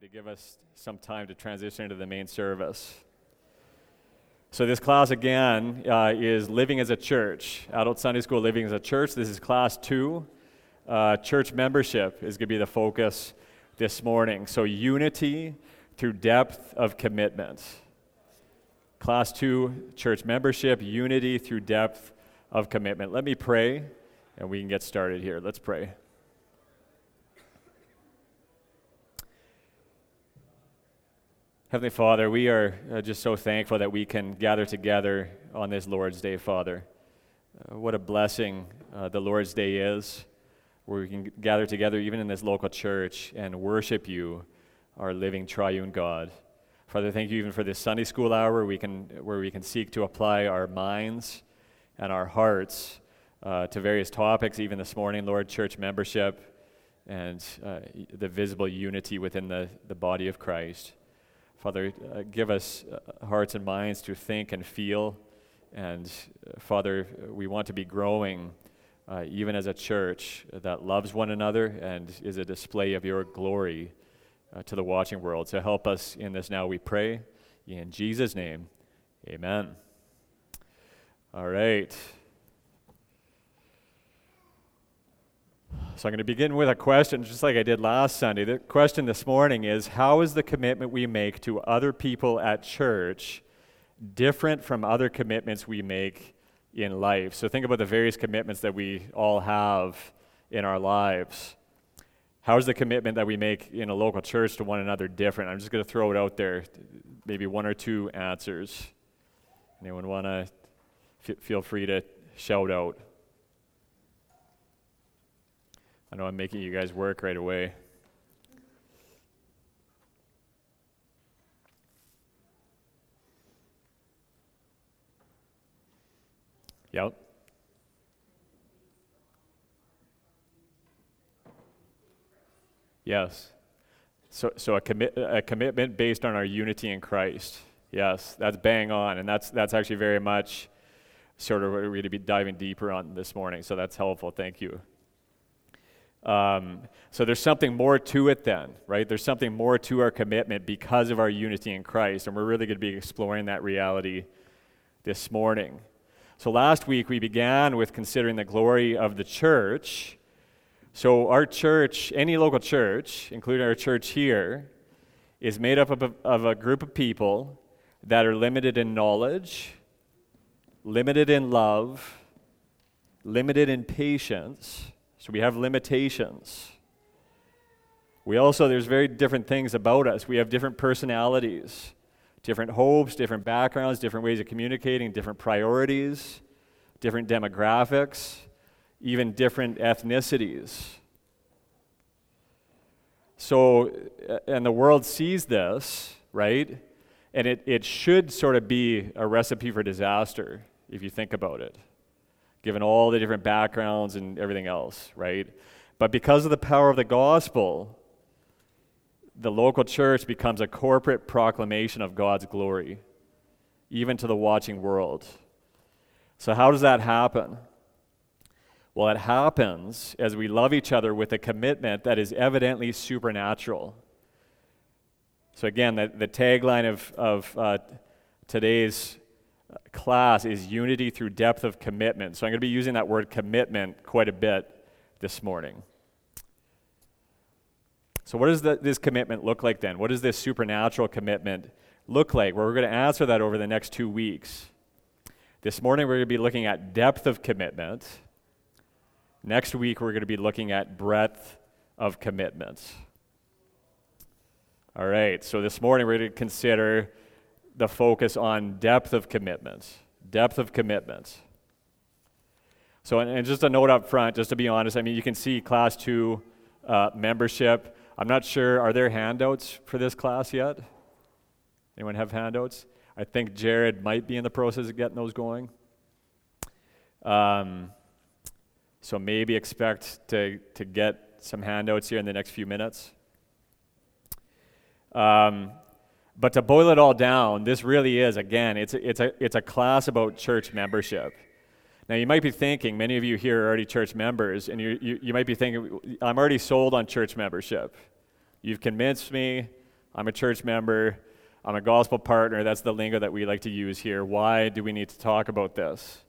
to give us some time to transition into the main service. So, this class again uh, is Living as a Church, Adult Sunday School Living as a Church. This is class two. Uh, church membership is going to be the focus this morning. So, unity through depth of commitment. Class two, church membership, unity through depth of commitment. Let me pray, and we can get started here. Let's pray. Heavenly Father, we are uh, just so thankful that we can gather together on this Lord's Day, Father. Uh, what a blessing uh, the Lord's Day is, where we can gather together even in this local church and worship you, our living triune God. Father, thank you even for this Sunday school hour where we can, where we can seek to apply our minds and our hearts uh, to various topics, even this morning, Lord, church membership and uh, the visible unity within the, the body of Christ. Father, uh, give us uh, hearts and minds to think and feel. And uh, Father, we want to be growing, uh, even as a church that loves one another and is a display of your glory to the watching world. So help us in this now, we pray. In Jesus' name, amen. All right. So I'm going to begin with a question, just like I did last Sunday. The question this morning is How is the commitment we make to other people at church different from other commitments we make in life? So think about the various commitments that we all have in our lives. How is the commitment that we make in a local church to one another different? I'm just going to throw it out there, maybe one or two answers. Anyone want to f- feel free to shout out? I know I'm making you guys work right away. Yep. Yes. So, so a, commit, a commitment based on our unity in Christ. Yes, that's bang on. And that's, that's actually very much sort of what we're going to be diving deeper on this morning. So that's helpful. Thank you. Um, so there's something more to it then, right? There's something more to our commitment because of our unity in Christ, and we're really going to be exploring that reality this morning. So last week we began with considering the glory of the church. So our church, any local church, including our church here, is made up of a, of a group of people that are limited in knowledge, limited in love, limited in patience so we have limitations. We also, there's very different things about us. We have different personalities, different hopes, different backgrounds, different ways of communicating, different priorities, different demographics, even different ethnicities. So, and the world sees this, right? And it, it should sort of be a recipe for disaster if you think about it given all the different backgrounds and everything else, right? But because of the power of the gospel, the local church becomes a corporate proclamation of God's glory, even to the watching world. So, how does that happen? Well, it happens as we love each other with a commitment that is evidently supernatural. So, again, the, the tagline of, of uh, today's class is unity through depth of commitment. So I'm going to be using that word commitment quite a bit this morning. So, what does the, this commitment look like then? What does this supernatural commitment look like? Well, we're going to answer that over the next two weeks. This morning, we're going to be looking at depth of commitment. Next week, we're going to be looking at breadth of commitment. All right, so this morning, we're going to consider the focus on depth of commitments. Depth of commitments. So, and, just a note up front, just to be honest, I mean, you can see class two uh, membership. I'm not sure, are there handouts for this class yet? Anyone have handouts? I think Jared might be in the process of getting those going. Um, so maybe expect to, to get some handouts here in the next few minutes. Um, but to boil it all down, this really is, again, it's a, it's, a, it's a class about church membership. Now, you might be thinking, many of you here are already church members, and you, you, you might be thinking, I'm already sold on church membership. You've convinced me, I'm a church member. I'm a gospel partner. That's the lingo that we like to use here. Why do we need to talk about this?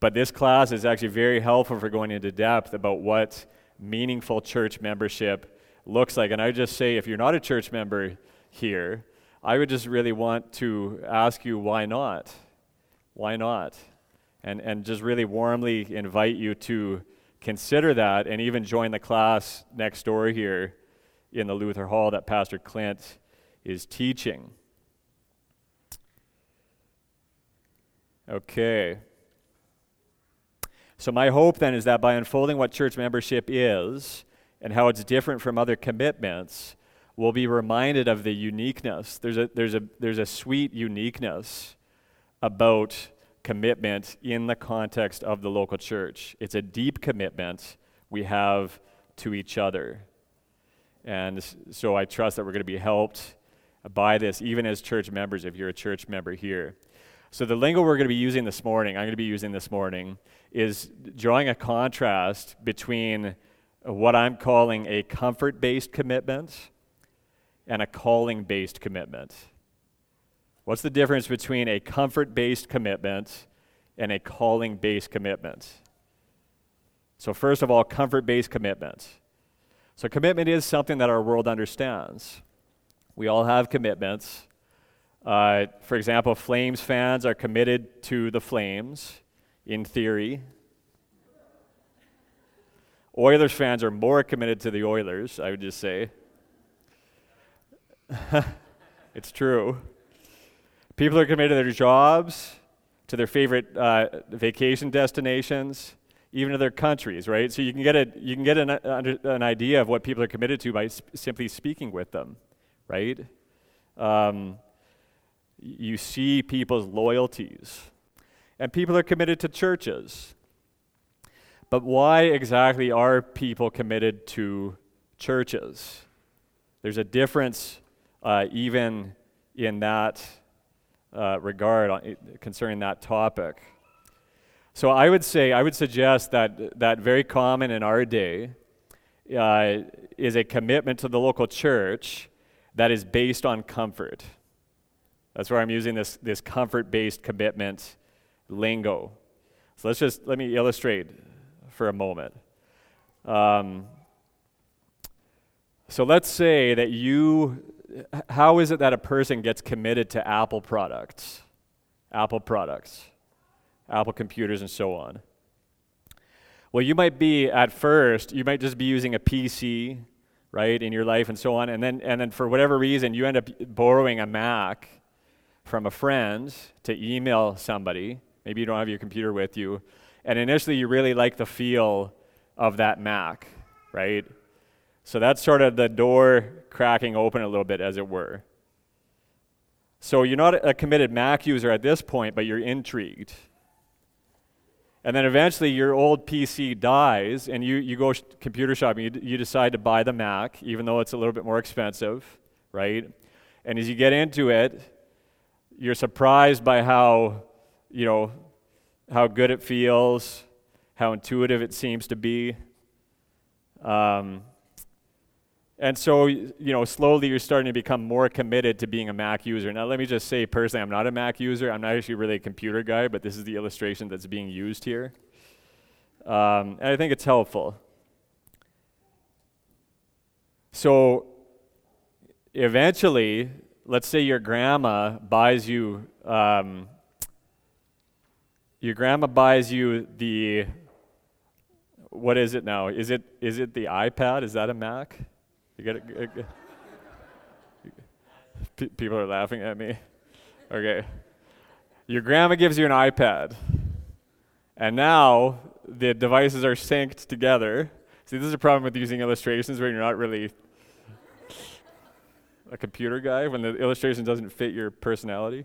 But this class is actually very helpful for going into depth about what meaningful church membership looks like. And I would just say, if you're not a church member here, I would just really want to ask you why not? Why not? And, and just really warmly invite you to consider that and even join the class next door here in the Luther Hall that Pastor Clint is teaching. Okay. So, my hope then is that by unfolding what church membership is and how it's different from other commitments, we'll be reminded of the uniqueness. There's a, there's a, there's a sweet uniqueness about commitment in the context of the local church. It's a deep commitment we have to each other. And so I trust that we're going to be helped by this, even as church members, if you're a church member here. So, the lingo we're going to be using this morning, I'm going to be using this morning, is drawing a contrast between what I'm calling a comfort based commitment and a calling based commitment. What's the difference between a comfort based commitment and a calling based commitment? So, first of all, comfort based commitment. So, commitment is something that our world understands. We all have commitments. Uh, for example, Flames fans are committed to the Flames, in theory. Oilers fans are more committed to the Oilers, I would just say. it's true. People are committed to their jobs, to their favorite uh, vacation destinations, even to their countries, right? So you can get, a, you can get an, an idea of what people are committed to by sp- simply speaking with them, right? Um, you see people's loyalties. And people are committed to churches. But why exactly are people committed to churches? There's a difference uh, even in that uh, regard on, concerning that topic. So I would say, I would suggest that that very common in our day uh, is a commitment to the local church that is based on comfort. That's where I'm using this, this comfort based commitment lingo. So let's just, let me illustrate for a moment. Um, so let's say that you, how is it that a person gets committed to Apple products? Apple products, Apple computers, and so on. Well, you might be at first, you might just be using a PC, right, in your life and so on, and then, and then for whatever reason, you end up borrowing a Mac from a friend to email somebody. Maybe you don't have your computer with you. And initially, you really like the feel of that Mac, right? So that's sort of the door cracking open a little bit, as it were. So you're not a committed Mac user at this point, but you're intrigued. And then eventually your old PC dies, and you, you go sh- computer shopping. You, d- you decide to buy the Mac, even though it's a little bit more expensive, right? And as you get into it, you're surprised by how, you know, how good it feels, how intuitive it seems to be. Um, and so, you know, slowly you're starting to become more committed to being a Mac user. Now, let me just say personally, I'm not a Mac user. I'm not actually really a computer guy, but this is the illustration that's being used here. Um, and I think it's helpful. So, eventually, let's say your grandma buys you um, your grandma buys you the what is it now? Is it is it the iPad? Is that a Mac? You get it? People are laughing at me. Okay. Your grandma gives you an iPad. And now the devices are synced together. See, this is a problem with using illustrations where you're not really a computer guy when the illustration doesn't fit your personality.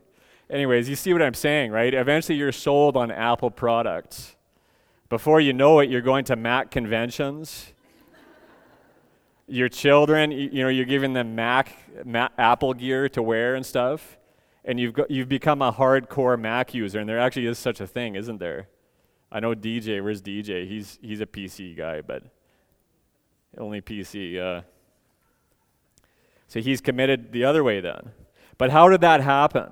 Anyways, you see what I'm saying, right? Eventually you're sold on Apple products. Before you know it, you're going to Mac conventions. Your children, you, know, you're giving them Mac, Mac, Apple gear to wear and stuff. And you've, got, you've become a hardcore Mac user, and there actually is such a thing, isn't there? I know DJ, where's DJ? He's, he's a PC guy, but only PC, uh, So he's committed the other way then. But how did that happen?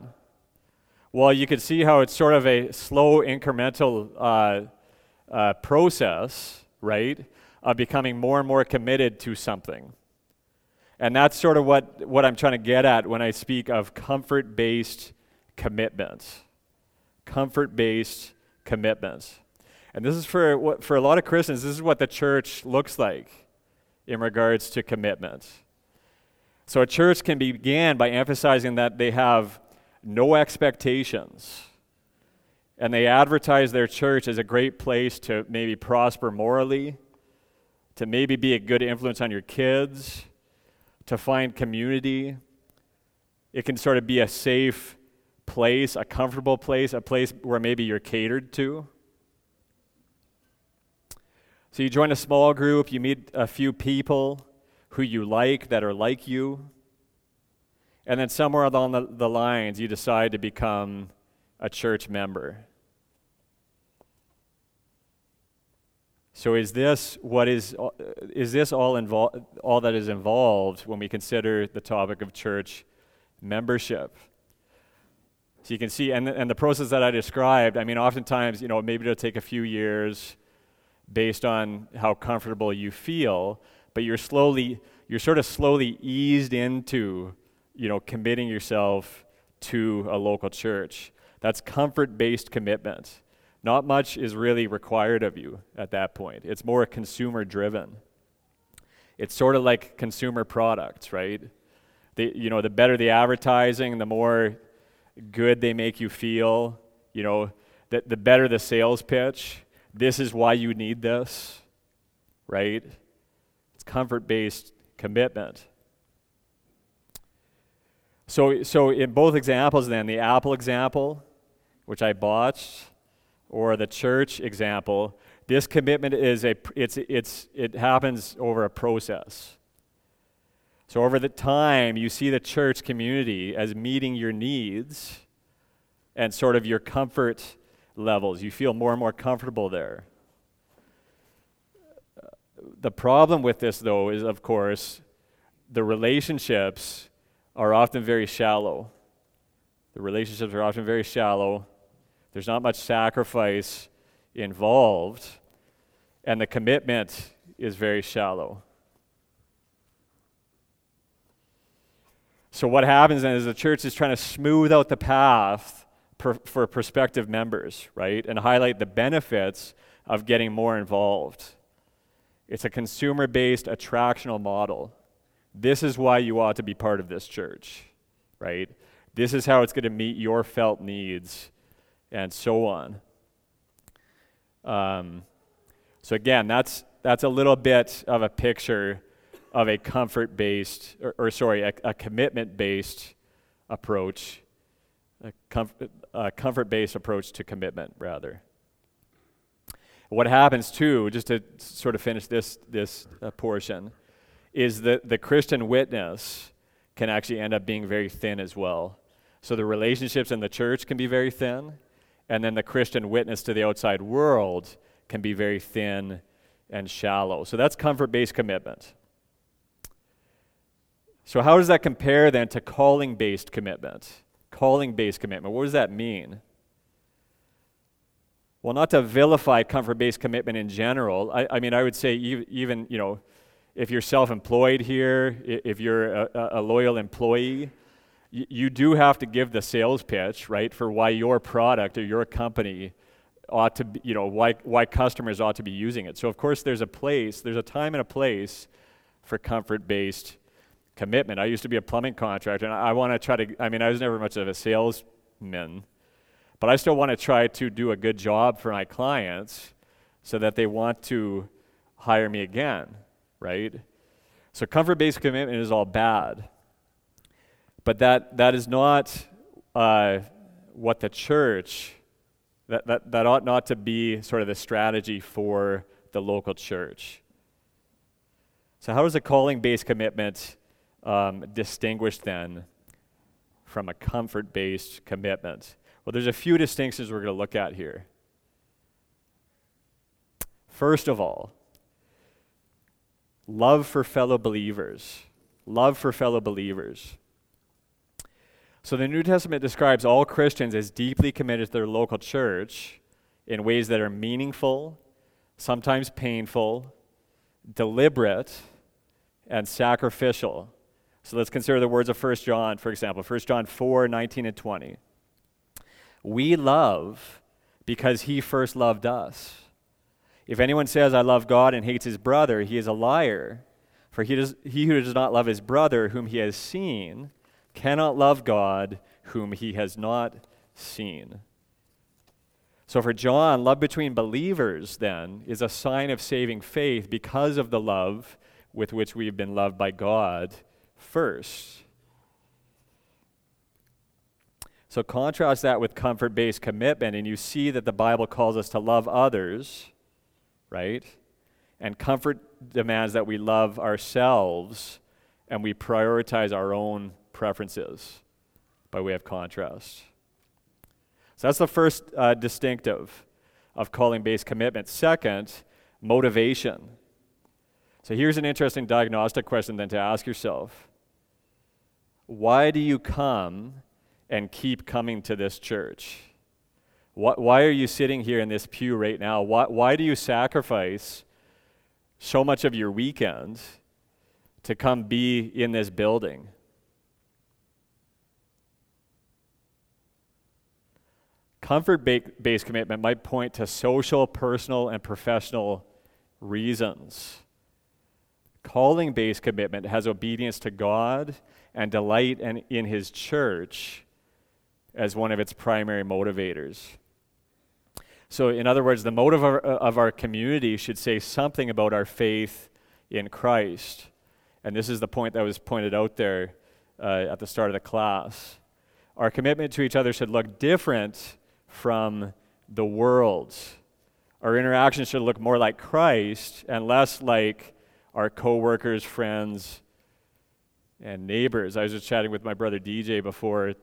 Well, you could see how it's sort of a slow, incremental uh, uh, process, right, of becoming more and more committed to something. And that's sort of what, what I'm trying to get at when I speak of comfort based commitments. Comfort based commitments. And this is for, for a lot of Christians, this is what the church looks like in regards to commitment. So a church can begin by emphasizing that they have no expectations. And they advertise their church as a great place to maybe prosper morally, to maybe be a good influence on your kids, to find community. It can sort of be a safe place, a comfortable place, a place where maybe you're catered to. So you join a small group, you meet a few people who you like that are like you. And then somewhere along the, the lines, you decide to become a church member. So is this what is uh, is this all involved all that is involved when we consider the topic of church membership? So you can see, and, and the process that I described, I mean, oftentimes, you know, maybe it'll take a few years based on how comfortable you feel, but you're slowly, you're sort of slowly eased into, you know, committing yourself to a local church. That's comfort based commitment. Not much is really required of you at that point. It's more consumer driven. It's sort of like consumer products, right? The, you know, the better the advertising, the more good they make you feel, you know, the, the better the sales pitch. This is why you need this, right? It's comfort based commitment. So, so in both examples, then, the Apple example, which I botched, or the church example, this commitment is a it's it's it happens over a process. So over the time you see the church community as meeting your needs and sort of your comfort levels. You feel more and more comfortable there. The problem with this though is of course the relationships are often very shallow. The relationships are often very shallow there's not much sacrifice involved, and the commitment is very shallow. So, what happens then is the church is trying to smooth out the path per, for prospective members, right? And highlight the benefits of getting more involved. It's a consumer based attractional model. This is why you ought to be part of this church, right? This is how it's going to meet your felt needs and so on. Um, so again, that's that's a little bit of a picture of a comfort-based, or, or sorry, a, a commitment-based approach, a, comf- a comfort-based approach to commitment, rather. What happens too, just to sort of finish this this uh, portion, is that the Christian witness can actually end up being very thin as well. So the relationships in the church can be very thin and then the Christian witness to the outside world can be very thin and shallow. So that's comfort based commitment. So, how does that compare then to calling based commitment? Calling based commitment, what does that mean? Well, not to vilify comfort based commitment in general. I, I, mean, I would say even, you know, if you're self employed here, if you're a, a loyal employee, you do have to give the sales pitch, right, for why your product or your company ought to be, you know, why, why customers ought to be using it. So, of course, there's a place, there's a time and a place for comfort based commitment. I used to be a plumbing contractor, and I, I want to try to, I mean, I was never much of a salesman, but I still want to try to do a good job for my clients so that they want to hire me again, right? So, comfort based commitment is all bad. But that, that is not uh, what the church, that, that, that ought not to be sort of the strategy for the local church. So, how does a calling based commitment um, distinguish then from a comfort based commitment? Well, there's a few distinctions we're going to look at here. First of all, love for fellow believers love for fellow believers. So the New Testament describes all Christians as deeply committed to their local church in ways that are meaningful, sometimes painful, deliberate, and sacrificial. So let's consider the words of 1 John, for example, 1 John 4 19 and 20. We love because he first loved us. If anyone says, I love God and hates his brother, he is a liar. For he, does, he who does not love his brother, whom he has seen, cannot love God, whom he has not seen. So for John, love between believers, then, is a sign of saving faith because of the love with which we've been loved by God first. So contrast that with comfort based commitment, and you see that the Bible calls us to love others, right? And comfort demands that we love ourselves and we prioritize our own preferences by way of contrast. So that's the first uh, distinctive of calling based commitment. Second, motivation. So here's an interesting diagnostic question then to ask yourself Why do you come and keep coming to this church? Why, why are you sitting here in this pew right now? Why, why do you sacrifice so much of your weekend to come be in this building? Comfort based commitment might point to social, personal, and professional reasons. Calling based commitment has obedience to God and delight in His church as one of its primary motivators. So, in other words, the motive of our, of our community should say something about our faith in Christ. And this is the point that was pointed out there uh, at the start of the class. Our commitment to each other should look different from the world. Our interactions should look more like Christ and less like our coworkers, friends, and neighbors. I was just chatting with my brother DJ before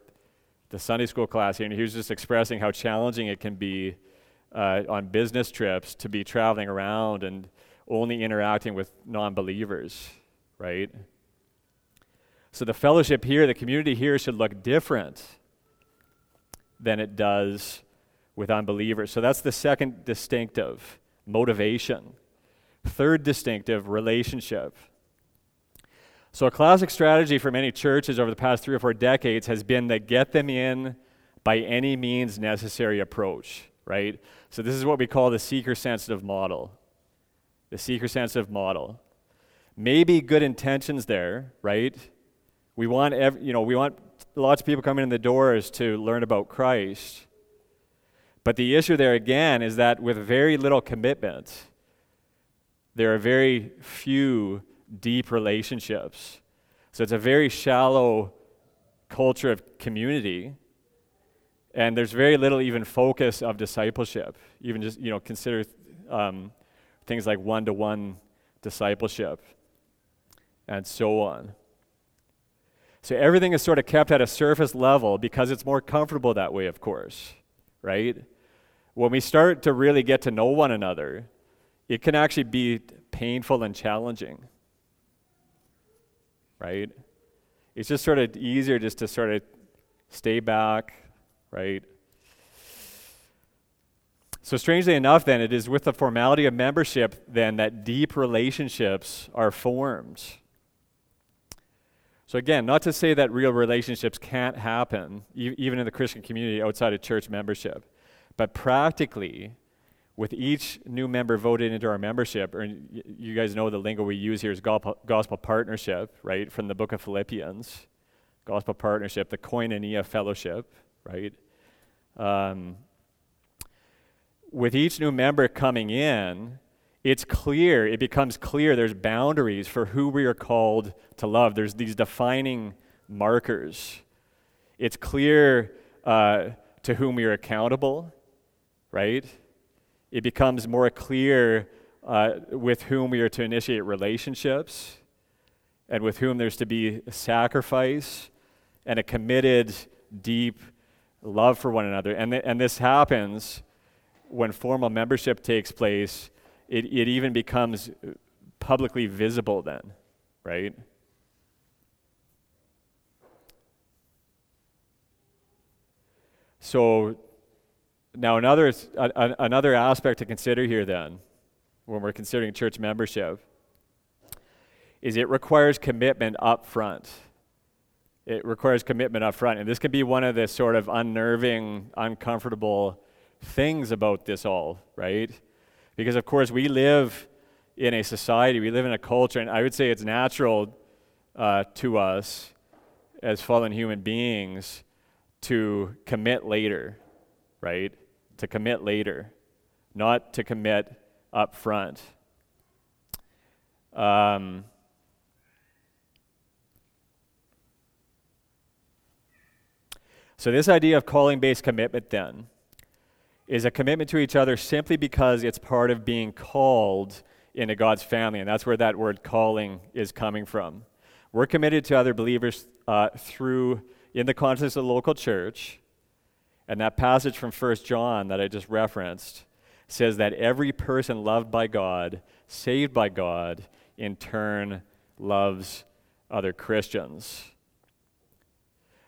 the Sunday school class here, and he was just expressing how challenging it can be uh, on business trips to be traveling around and only interacting with non believers, right? So the fellowship here, the community here should look different than it does with unbelievers. So that's the second distinctive motivation. Third distinctive relationship. So, a classic strategy for many churches over the past three or four decades has been the get them in by any means necessary approach, right? So, this is what we call the seeker sensitive model. The seeker sensitive model. Maybe good intentions there, right? We want, ev- you know, we want lots of people coming in the doors to learn about Christ. But the issue there again is that with very little commitment, there are very few deep relationships. So it's a very shallow culture of community. And there's very little even focus of discipleship. Even just, you know, consider um, things like one to one discipleship and so on. So everything is sort of kept at a surface level because it's more comfortable that way, of course, right? When we start to really get to know one another, it can actually be painful and challenging, right? It's just sort of easier just to sort of stay back, right? So, strangely enough, then, it is with the formality of membership, then, that deep relationships are formed. So, again, not to say that real relationships can't happen, e- even in the Christian community outside of church membership, but practically, with each new member voted into our membership, or you guys know the lingo we use here is gospel partnership, right, from the book of Philippians. Gospel partnership, the koinonia fellowship, right? Um, with each new member coming in, it's clear, it becomes clear there's boundaries for who we are called to love. There's these defining markers. It's clear uh, to whom we are accountable, right? It becomes more clear uh, with whom we are to initiate relationships and with whom there's to be sacrifice and a committed, deep love for one another. And, th- and this happens when formal membership takes place it, it even becomes publicly visible then, right? So now another, a, another aspect to consider here then, when we're considering church membership, is it requires commitment up front. It requires commitment up front. And this can be one of the sort of unnerving, uncomfortable things about this all, right? Because, of course, we live in a society, we live in a culture, and I would say it's natural uh, to us as fallen human beings to commit later, right? To commit later, not to commit up front. Um, so, this idea of calling based commitment then is a commitment to each other simply because it's part of being called into God's family. And that's where that word calling is coming from. We're committed to other believers uh, through, in the context of the local church. And that passage from 1 John that I just referenced says that every person loved by God, saved by God, in turn loves other Christians.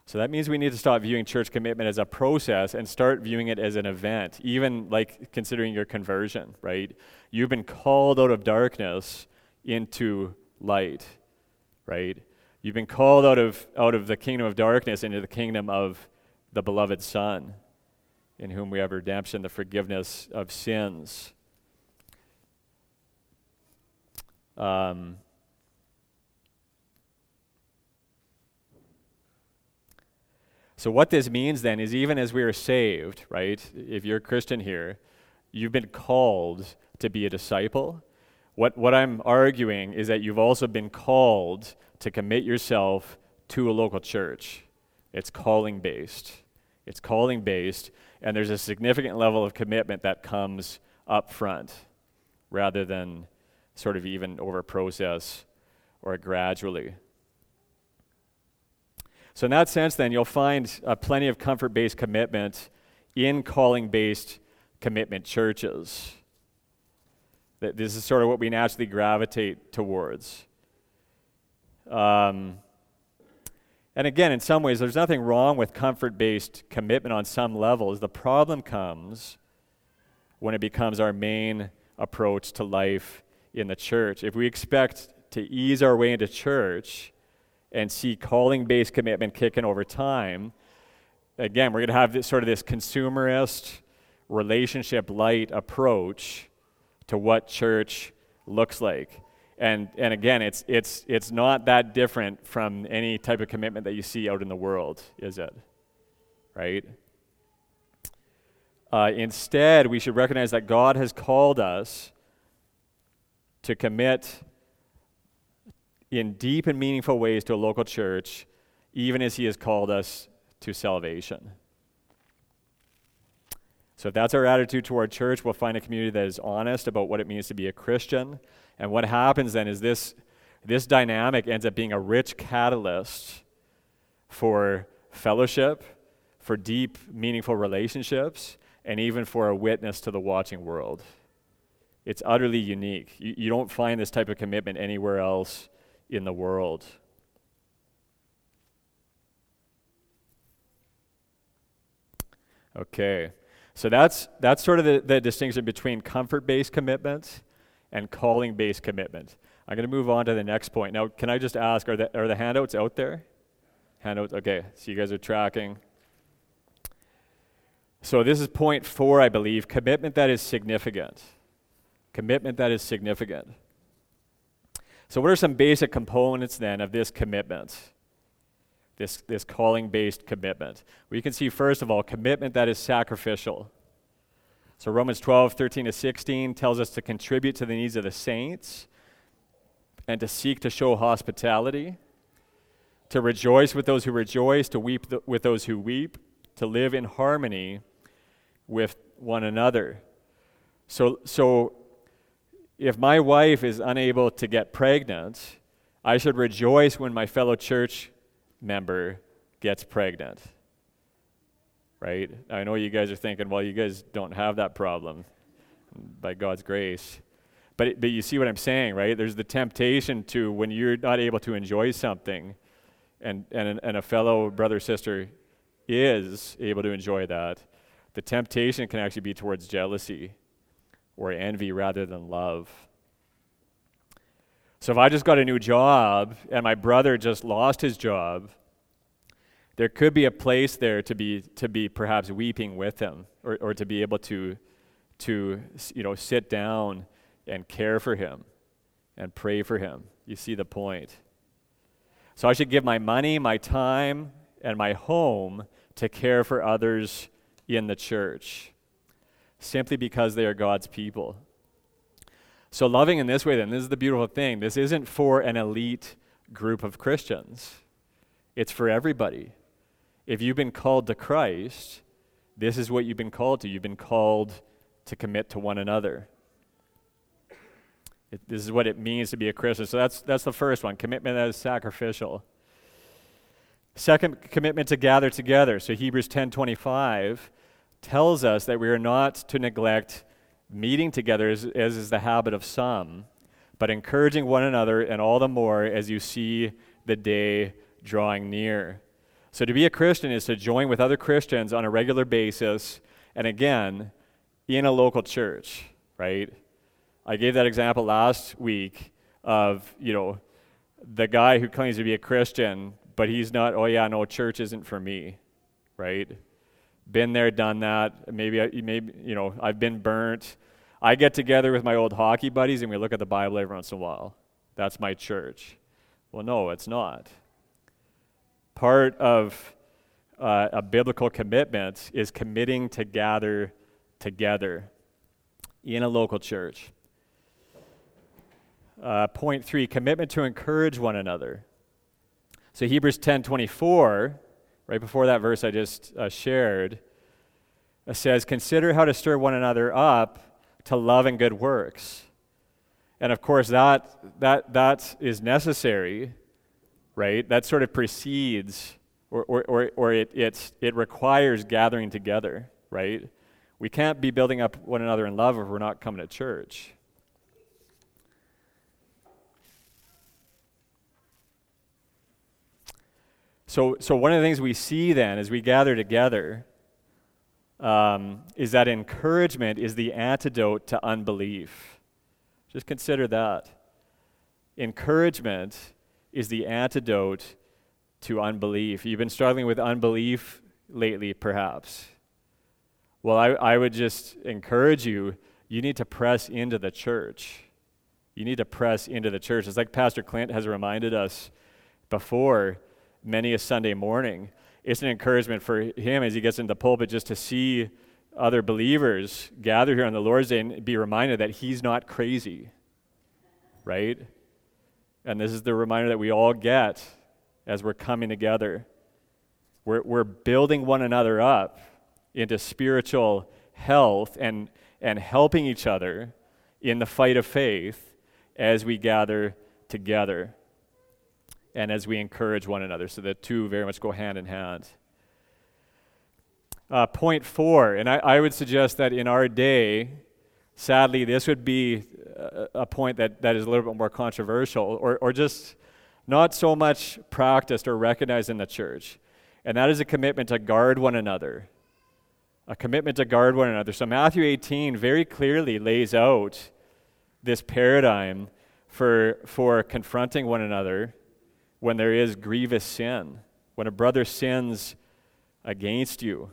So that means we need to stop viewing church commitment as a process and start viewing it as an event, even like considering your conversion, right? You've been called out of darkness into light, right? You've been called out of, out of the kingdom of darkness into the kingdom of the beloved Son, in whom we have redemption, the forgiveness of sins. Um, So, what this means then is even as we are saved, right? If you're a Christian here, you've been called to be a disciple. What, what I'm arguing is that you've also been called to commit yourself to a local church. It's calling based. It's calling based, and there's a significant level of commitment that comes up front rather than sort of even over process or gradually. So, in that sense, then, you'll find uh, plenty of comfort based commitment in calling based commitment churches. This is sort of what we naturally gravitate towards. Um, and again, in some ways, there's nothing wrong with comfort based commitment on some levels. The problem comes when it becomes our main approach to life in the church. If we expect to ease our way into church, and see calling based commitment kicking over time, again, we're going to have this sort of this consumerist, relationship light approach to what church looks like. And, and again, it's, it's, it's not that different from any type of commitment that you see out in the world, is it? Right? Uh, instead, we should recognize that God has called us to commit in deep and meaningful ways to a local church, even as He has called us to salvation. So, if that's our attitude toward church, we'll find a community that is honest about what it means to be a Christian. And what happens then is this, this dynamic ends up being a rich catalyst for fellowship, for deep, meaningful relationships, and even for a witness to the watching world. It's utterly unique. You, you don't find this type of commitment anywhere else in the world. Okay, so that's, that's sort of the, the distinction between comfort based commitment and calling based commitment. I'm going to move on to the next point. Now, can I just ask are the, are the handouts out there? Handouts, okay, so you guys are tracking. So, this is point four, I believe commitment that is significant. Commitment that is significant. So, what are some basic components then of this commitment? This, this calling based commitment. We can see, first of all, commitment that is sacrificial. So, Romans 12, 13 to 16 tells us to contribute to the needs of the saints and to seek to show hospitality, to rejoice with those who rejoice, to weep th- with those who weep, to live in harmony with one another. So, so if my wife is unable to get pregnant, I should rejoice when my fellow church member gets pregnant. Right? I know you guys are thinking, well, you guys don't have that problem by God's grace. But, but you see what I'm saying, right? There's the temptation to, when you're not able to enjoy something, and, and, and a fellow brother sister is able to enjoy that, the temptation can actually be towards jealousy or envy rather than love. So if I just got a new job and my brother just lost his job, there could be a place there to be to be perhaps weeping with him or, or to be able to to you know sit down and care for him and pray for him. You see the point. So I should give my money, my time, and my home to care for others in the church simply because they are God's people. So, loving in this way, then, this is the beautiful thing. This isn't for an elite group of Christians, it's for everybody. If you've been called to Christ, this is what you've been called to. You've been called to commit to one another. It, this is what it means to be a Christian. So that's, that's the first one commitment that is sacrificial. Second, commitment to gather together. So Hebrews 10:25 tells us that we are not to neglect meeting together as, as is the habit of some, but encouraging one another, and all the more as you see the day drawing near. So to be a Christian is to join with other Christians on a regular basis, and again, in a local church, right? I gave that example last week of, you know, the guy who claims to be a Christian but he's not, oh yeah, no, church isn't for me, right? Been there, done that. Maybe, maybe you know, I've been burnt. I get together with my old hockey buddies and we look at the Bible every once in a while. That's my church. Well, no, it's not. Part of uh, a biblical commitment is committing to gather together in a local church. Uh, point three commitment to encourage one another. So Hebrews 10:24, right before that verse I just uh, shared, uh, says, "Consider how to stir one another up to love and good works." And of course, that that that is necessary, right? That sort of precedes, or or or, or it it it requires gathering together, right? We can't be building up one another in love if we're not coming to church. So, so one of the things we see then as we gather together um, is that encouragement is the antidote to unbelief. Just consider that. Encouragement is the antidote to unbelief. You've been struggling with unbelief lately, perhaps. Well, I, I would just encourage you you need to press into the church. You need to press into the church. It's like Pastor Clint has reminded us before many a Sunday morning. It's an encouragement for him as he gets into the pulpit just to see other believers gather here on the Lord's Day and be reminded that he's not crazy, right? And this is the reminder that we all get as we're coming together. We're, we're building one another up into spiritual health and, and helping each other in the fight of faith as we gather together and as we encourage one another. So the two very much go hand in hand. Uh, point four, and I, I, would suggest that in our day, sadly, this would be a, a, point that, that is a little bit more controversial or, or just not so much practiced or recognized in the church. And that is a commitment to guard one another. A commitment to guard one another. So Matthew 18 very clearly lays out this paradigm for, for confronting one another when there is grievous sin, when a brother sins against you.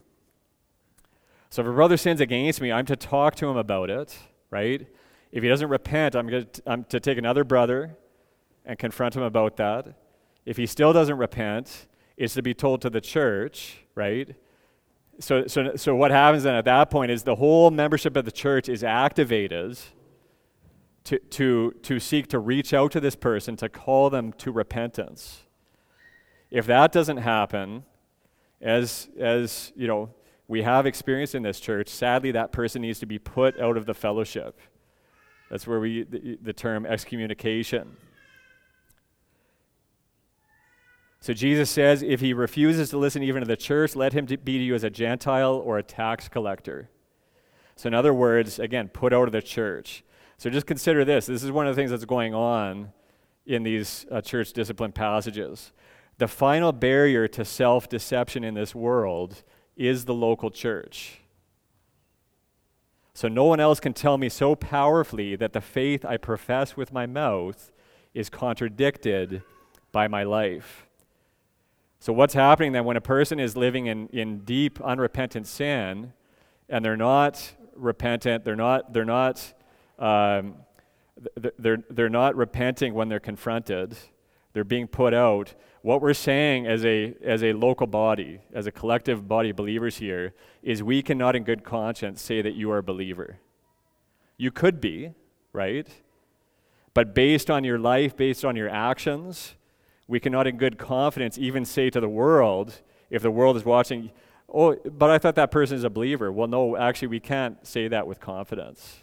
So if a brother sins against me, I'm to talk to him about it, right? If he doesn't repent, I'm, to, I'm to take another brother and confront him about that. If he still doesn't repent, it's to be told to the church, right? So, so, so what happens then at that point is the whole membership of the church is activated to, to, to seek to reach out to this person, to call them to repentance. If that doesn't happen, as, as you know, we have experienced in this church, sadly, that person needs to be put out of the fellowship. That's where we, the, the term excommunication. So Jesus says, if he refuses to listen even to the church, let him be to you as a Gentile or a tax collector. So, in other words, again, put out of the church. So just consider this. This is one of the things that's going on in these uh, church discipline passages. the final barrier to self deception in this world is the local church. So no one else can tell me so powerfully that the faith I profess with my mouth is contradicted by my life. So, what's happening then when a person is living in, in deep, unrepentant sin and they're not repentant, they're not, they're not, um, they're, they're not repenting when they're confronted, they're being put out. What we're saying as a, as a local body, as a collective body of believers here, is we cannot in good conscience say that you are a believer. You could be, right? But based on your life, based on your actions, we cannot in good confidence even say to the world, if the world is watching, oh, but I thought that person is a believer. Well, no, actually, we can't say that with confidence.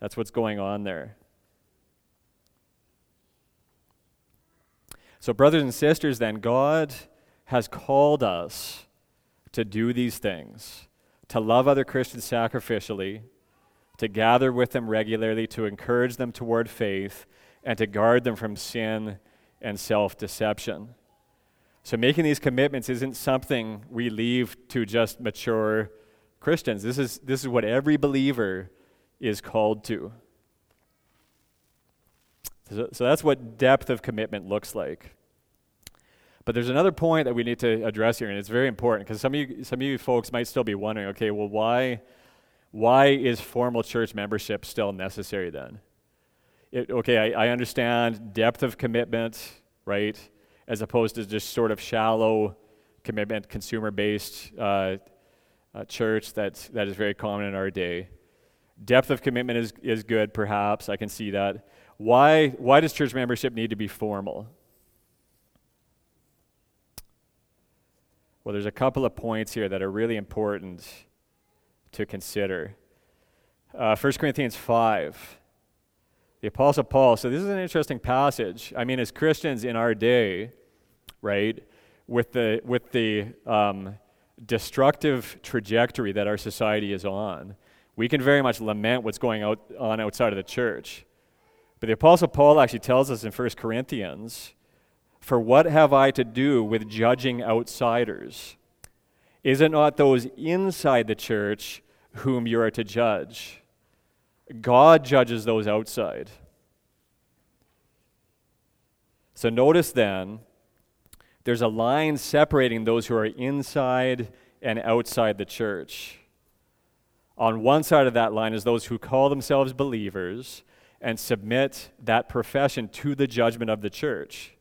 That's what's going on there. So, brothers and sisters, then, God has called us to do these things to love other Christians sacrificially, to gather with them regularly, to encourage them toward faith, and to guard them from sin and self deception. So, making these commitments isn't something we leave to just mature Christians. This is, this is what every believer is called to. So, that's what depth of commitment looks like. But there's another point that we need to address here, and it's very important because some of you, some of you folks might still be wondering, okay, well, why, why is formal church membership still necessary then? it, okay, I, I understand depth of commitment, right, as opposed to just sort of shallow commitment, consumer based uh, uh, church that's, that is very common in our day. Depth of commitment is, is good, perhaps. I can see that. Why, why does church membership need to be formal? Well, there's a couple of points here that are really important to consider. Uh, 1 Corinthians 5 the Apostle Paul, so this is an interesting passage. I mean, as Christians in our day, right, with the, with the um, destructive trajectory that our society is on, we can very much lament what's going out, on outside of the church. But the Apostle Paul actually tells us in 1 Corinthians, For what have I to do with judging outsiders? Is it not those inside the church whom you are to judge? God judges those outside. So notice then, there's a line separating those who are inside and outside the church. On one side of that line is those who call themselves believers and submit that profession to the judgment of the church.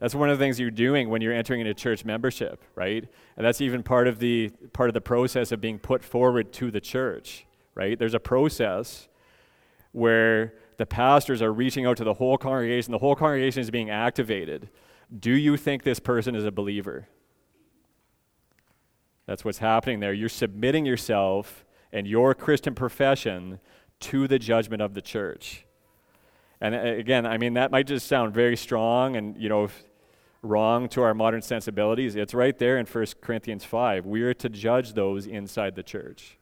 That's one of the things you're doing when you're entering into church membership, right? And that's even part of the part of the process of being put forward to the church right? There's a process where the pastors are reaching out to the whole congregation, the whole congregation is being activated. Do you think this person is a believer? That's what's happening there. You're submitting yourself and your Christian profession to the judgment of the church. And uh, again, I mean, that might just sound very strong and, you know, wrong to our modern sensibilities. It's right there in 1 Corinthians 5. We are to judge those inside the church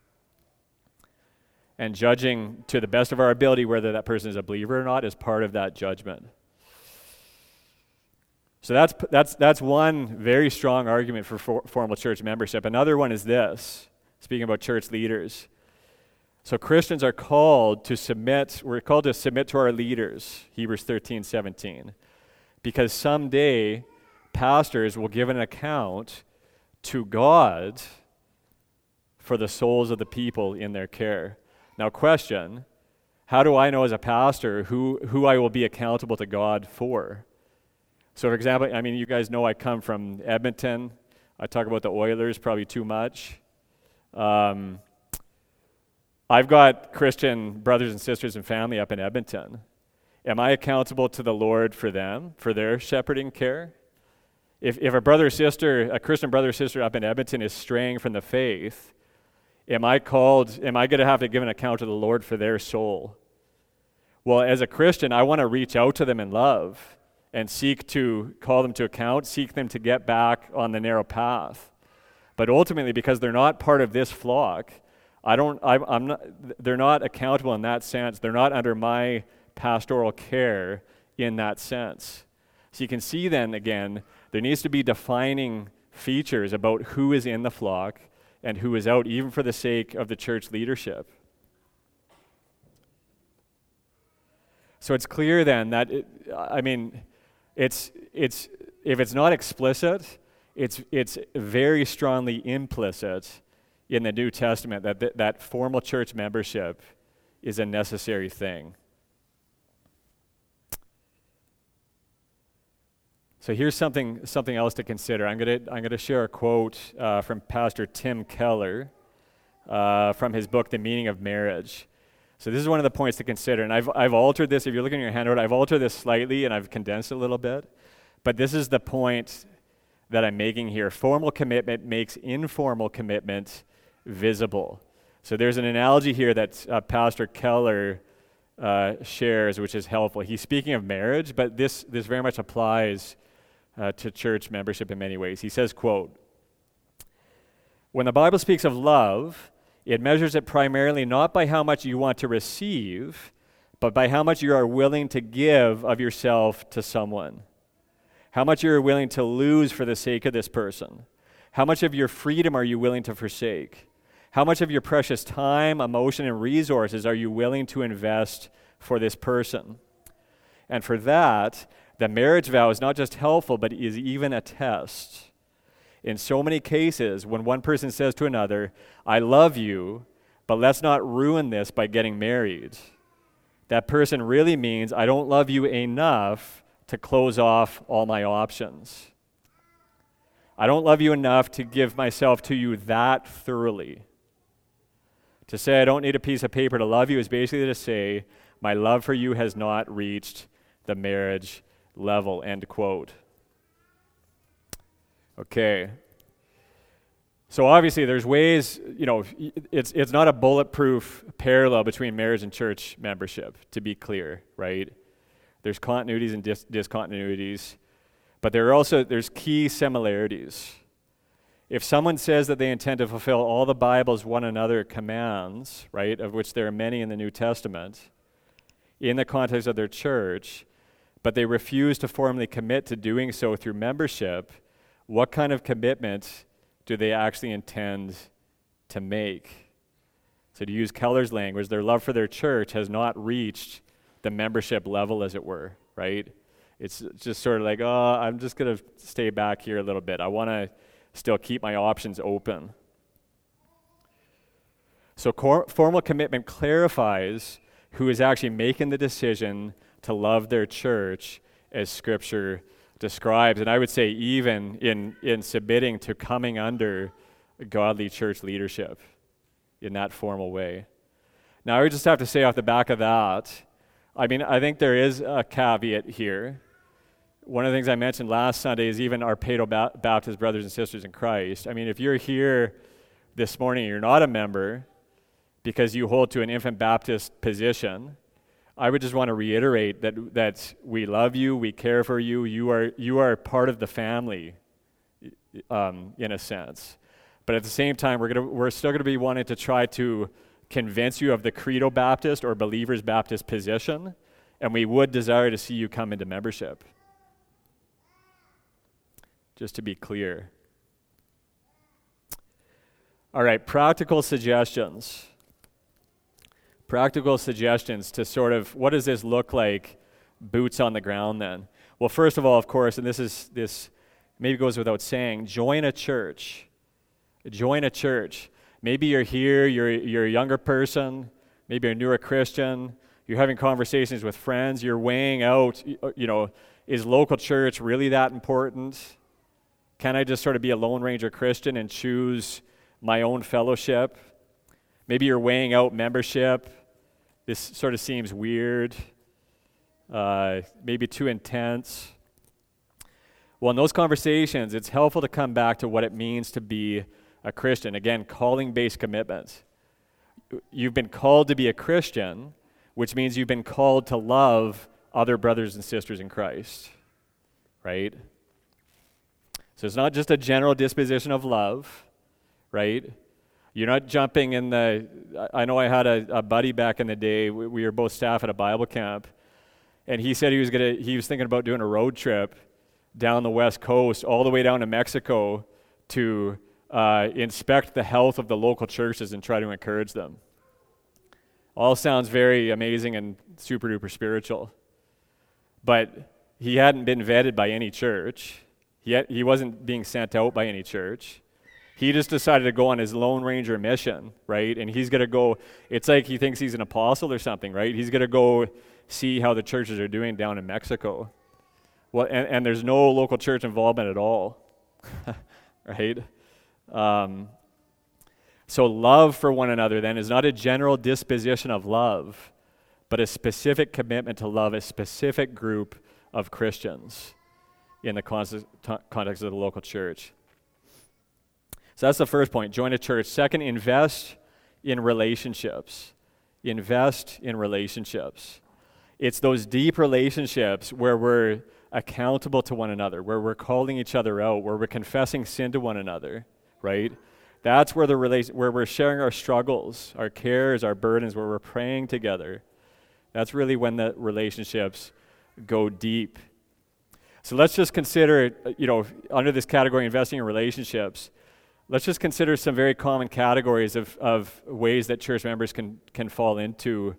and judging to the best of our ability whether that person is a believer or not is part of that judgment. So that's, that's, that's one very strong argument for, for formal church membership. Another one is this speaking about church leaders. So Christians are called to submit, we're called to submit to our leaders, Hebrews 13, 17. Because someday pastors will give an account to God for the souls of the people in their care. Now, question How do I know as a pastor who, who I will be accountable to God for? So, for example, I mean, you guys know I come from Edmonton. I talk about the Oilers probably too much. Um, I've got Christian brothers and sisters and family up in Edmonton. Am I accountable to the Lord for them, for their shepherding care? If, if a brother or sister, a Christian brother or sister up in Edmonton is straying from the faith, Am I called, am I going to have to give an account to the Lord for their soul? Well, as a Christian, I want to reach out to them in love and seek to call them to account, seek them to get back on the narrow path. But ultimately, because they're not part of this flock, I don't, I, I'm not, they're not accountable in that sense. They're not under my pastoral care in that sense. So you can see then again There needs to be defining features about who is in the flock and who is out, even for the sake of the church leadership. So it's clear then that, it, I mean, it's, it's, if it's not explicit, it's, it's very strongly implicit in the New Testament that th- that formal church membership is a necessary thing. So here's something, something else to consider. I'm going to I'm gonna share a quote uh, from Pastor Tim Keller uh, from his book, The Meaning of Marriage. So this is one of the points to consider. And I've, I've altered this, if you're looking at your handout, I've altered this slightly and I've condensed it a little bit. But this is the point that I'm making here. Formal commitment makes informal commitment visible. So there's an analogy here that uh, Pastor Keller uh, shares, which is helpful. He's speaking of marriage, but this, this very much applies uh, to church membership in many ways. He says, quote, When the Bible speaks of love, it measures it primarily not by how much you want to receive, but by how much you are willing to give of yourself to someone. How much are you willing to lose for the sake of this person. How much of your freedom are you willing to forsake? How much of your precious time, emotion, and resources are you willing to invest for this person? And for that, the marriage vow is not just helpful, but is even a test. In so many cases, when one person says to another, I love you, but let's not ruin this by getting married, that person really means, I don't love you enough to close off all my options. I don't love you enough to give myself to you that thoroughly. To say I don't need a piece of paper to love you is basically to say my love for you has not reached the marriage level, end quote. Okay. So obviously there's ways, you know, it's, it's not a bulletproof parallel between marriage and church membership, to be clear, right? There's continuities and dis- discontinuities, but there are also, there's key similarities. If someone says that they intend to fulfill all the Bible's one another commands, right, of which there are many in the New Testament, in the context of their church, but they refuse to formally commit to doing so through membership, what kind of commitment do they actually intend to make? So, to use Keller's language, their love for their church has not reached the membership level, as it were, right? It's just sort of like, oh, I'm just going to stay back here a little bit. I want to still keep my options open. So, cor- formal commitment clarifies who is actually making the decision to love their church as Scripture describes. And I would say, even in, in submitting to coming under godly church leadership in that formal way. Now, I would just have to say off the back of that, I mean, I think there is a caveat here. One of the things I mentioned last Sunday is even our Paedo Baptist brothers and sisters in Christ. I mean, if you're here this morning, you're not a member because you hold to an infant Baptist position, I would just want to reiterate that, that we love you, we care for you, you are, you are part of the family, um, in a sense. But at the same time, we're, gonna, we're still going to be wanting to try to convince you of the Credo Baptist or Believers Baptist position, and we would desire to see you come into membership. Just to be clear. All right, practical suggestions practical suggestions to sort of what does this look like boots on the ground then well first of all of course and this is this maybe goes without saying join a church join a church maybe you're here you're, you're a younger person maybe you're a newer christian you're having conversations with friends you're weighing out you know is local church really that important can i just sort of be a lone ranger christian and choose my own fellowship Maybe you're weighing out membership. This sort of seems weird, uh, maybe too intense. Well, in those conversations, it's helpful to come back to what it means to be a Christian. Again, calling based commitments. You've been called to be a Christian, which means you've been called to love other brothers and sisters in Christ, right? So it's not just a general disposition of love, right? You're not jumping in the. I know I had a, a buddy back in the day. We, we, were both staff at a Bible camp, and he said he was gonna. He was thinking about doing a road trip down the west coast, all the way down to Mexico, to uh, inspect the health of the local churches and try to encourage them. All sounds very amazing and super duper spiritual. But he hadn't been vetted by any church, he, had, he wasn't being sent out by any church. He just decided to go on his Lone Ranger mission, right? And he's going to go, it's like he thinks he's an apostle or something, right? He's going to go see how the churches are doing down in Mexico. Well, and, and there's no local church involvement at all, right? Um, so, love for one another then is not a general disposition of love, but a specific commitment to love a specific group of Christians in the context of the local church. So that's the first point join a church. Second, invest in relationships. Invest in relationships. It's those deep relationships where we're accountable to one another, where we're calling each other out, where we're confessing sin to one another, right? That's where the relation, where we're sharing our struggles, our cares, our burdens, where we're praying together. That's really when the relationships go deep. So let's just consider, uh, you know, under this category, investing in relationships, let's just consider some very common categories of, of ways that church members can, can fall into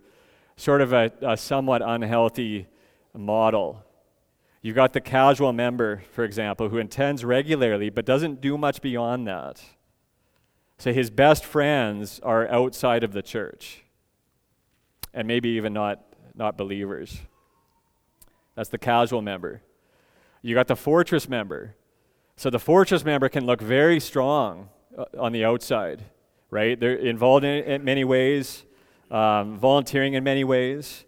sort of a, a somewhat unhealthy model. You've got the casual member, for example, who attends regularly but doesn't do much beyond that. So his best friends are outside of the church and maybe even not, not believers. That's the casual member. You got the fortress member. So the fortress member can look very strong uh, on the outside, right? They're involved in, in many ways, um, volunteering in many ways,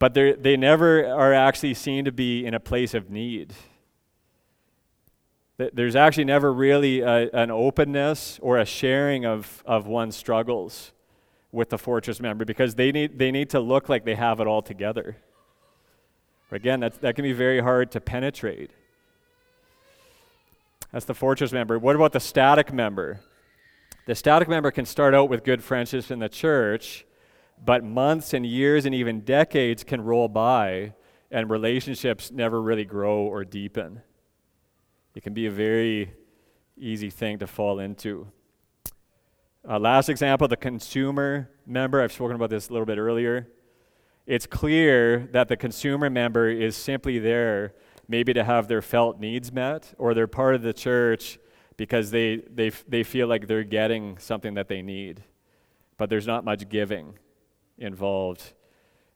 but they never are actually seen to be in a place of need. There's actually never really a, an openness or a sharing of, of one's struggles with the fortress member because they need, they need to look like they have it all together. Again, that's, that can be very hard to penetrate. That's the fortress member. What about the static member? The static member can start out with good friendships in the church, but months and years and even decades can roll by and relationships never really grow or deepen. It can be a very easy thing to fall into. Uh, last example the consumer member. I've spoken about this a little bit earlier. It's clear that the consumer member is simply there maybe to have their felt needs met, or they're part of the church because they, they, they feel like they're getting something that they need. But there's not much giving involved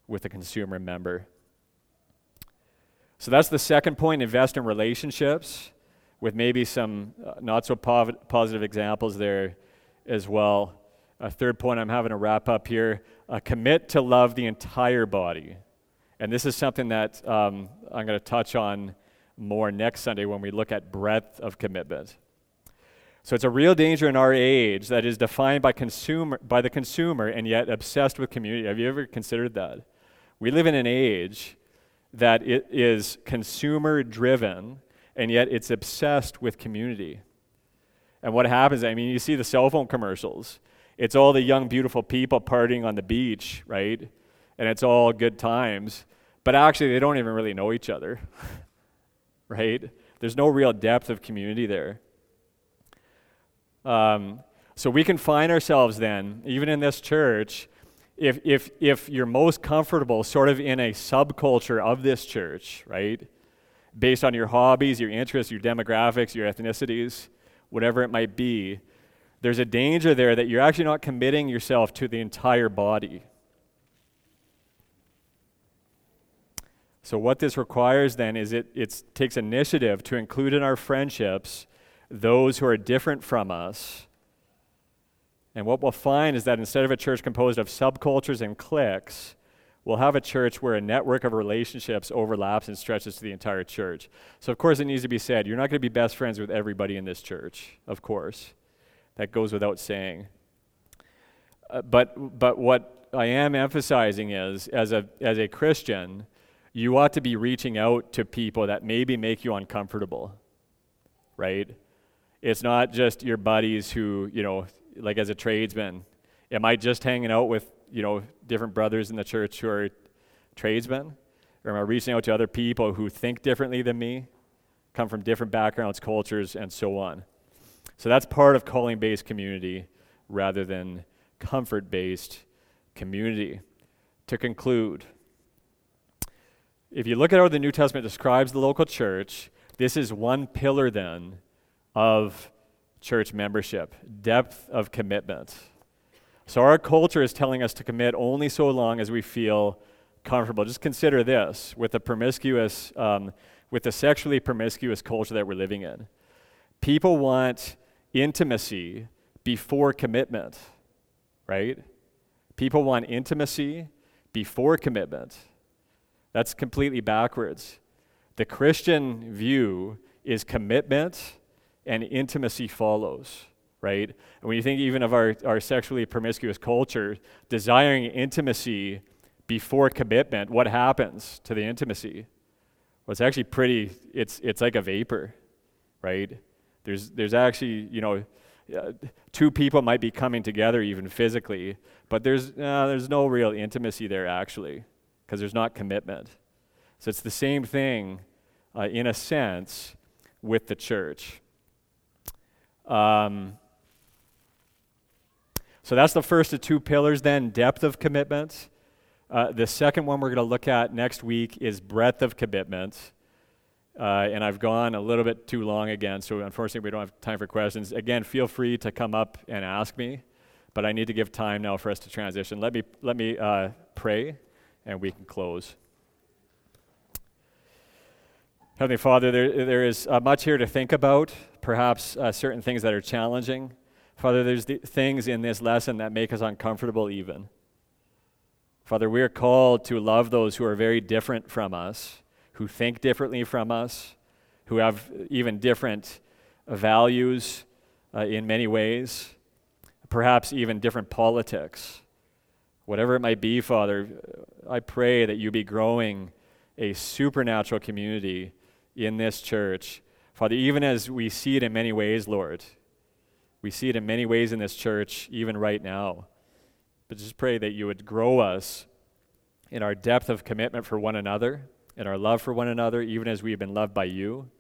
with a consumer member. So that's the second point invest in relationships, with maybe some uh, not so pov- positive examples there as well. A third point I'm having to wrap up here uh, commit to love the entire body. And this is something that um, I'm going to touch on more next Sunday when we look at breadth of commitment. So it's a real danger in our age that is defined by consumer by the consumer and yet obsessed with community. Have you ever considered that? We live in an age that it is consumer driven and yet it's obsessed with community. And what happens, I mean, you see the cell phone commercials. It's all the young beautiful people partying on the beach, right? And it's all good times. But actually they don't even really know each other. right? There's no real depth of community there. Um, so we can find ourselves then, even in this church, if, if, if you're most comfortable sort of in a subculture of this church, right? Based on your hobbies, your interests, your demographics, your ethnicities, whatever it might be, there's a danger there that you're actually not committing yourself to the entire body. So, what this requires then is it, it takes initiative to include in our friendships those who are different from us. And what we'll find is that instead of a church composed of subcultures and cliques, we'll have a church where a network of relationships overlaps and stretches to the entire church. So, of course, it needs to be said you're not going to be best friends with everybody in this church, of course. That goes without saying. Uh, but, but what I am emphasizing is, as a, as a Christian, you ought to be reaching out to people that maybe make you uncomfortable, right? It's not just your buddies who, you know, like as a tradesman. Am I just hanging out with, you know, different brothers in the church who are tradesmen? Or am I reaching out to other people who think differently than me? come from different backgrounds, cultures, and so on. So that's part of calling based community rather than comfort based community. To conclude, if you look at how the New Testament describes the local church, this is one pillar then of church membership depth of commitment. So our culture is telling us to commit only so long as we feel comfortable. Just consider this with the promiscuous, um, with the sexually promiscuous culture that we're living in. People want intimacy before commitment, right? People want intimacy before commitment. That's completely backwards. The Christian view is commitment and intimacy follows, right? And when you think even of our, our sexually promiscuous culture, desiring intimacy before commitment, what happens to the intimacy? Well, it's actually pretty, it's, it's like a vapor, right? There's, there's actually, you know, uh, two people might be coming together even physically, but there's, uh, there's no real intimacy there actually, because there's not commitment. So it's the same thing, uh, in a sense, with the church. Um, so that's the first of two pillars, then depth of commitment. Uh, the second one we're going to look at next week is breadth of commitment. Uh, and I've gone a little bit too long again, so unfortunately we don't have time for questions. Again, feel free to come up and ask me, but I need to give time now for us to transition. Let me, let me uh, pray, and we can close. Heavenly Father, there, there is uh, much here to think about, perhaps uh, certain things that are challenging. Father, there's the things in this lesson that make us uncomfortable, even. Father, we are called to love those who are very different from us who think differently from us, who have even different values uh, in many ways, perhaps even different politics. Whatever it might be, Father, I pray that you be growing a supernatural community in this church. Father, even as we see it in many ways, Lord, we see it in many ways in this church, even right now. But just pray that you would grow us in our depth of commitment for one another and our love for one another, even as we have been loved by you,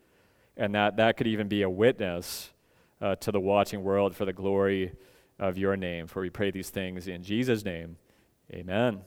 and that that could even be a witness uh, to the watching world for the glory of your name. For we pray these things in Jesus' name. Amen.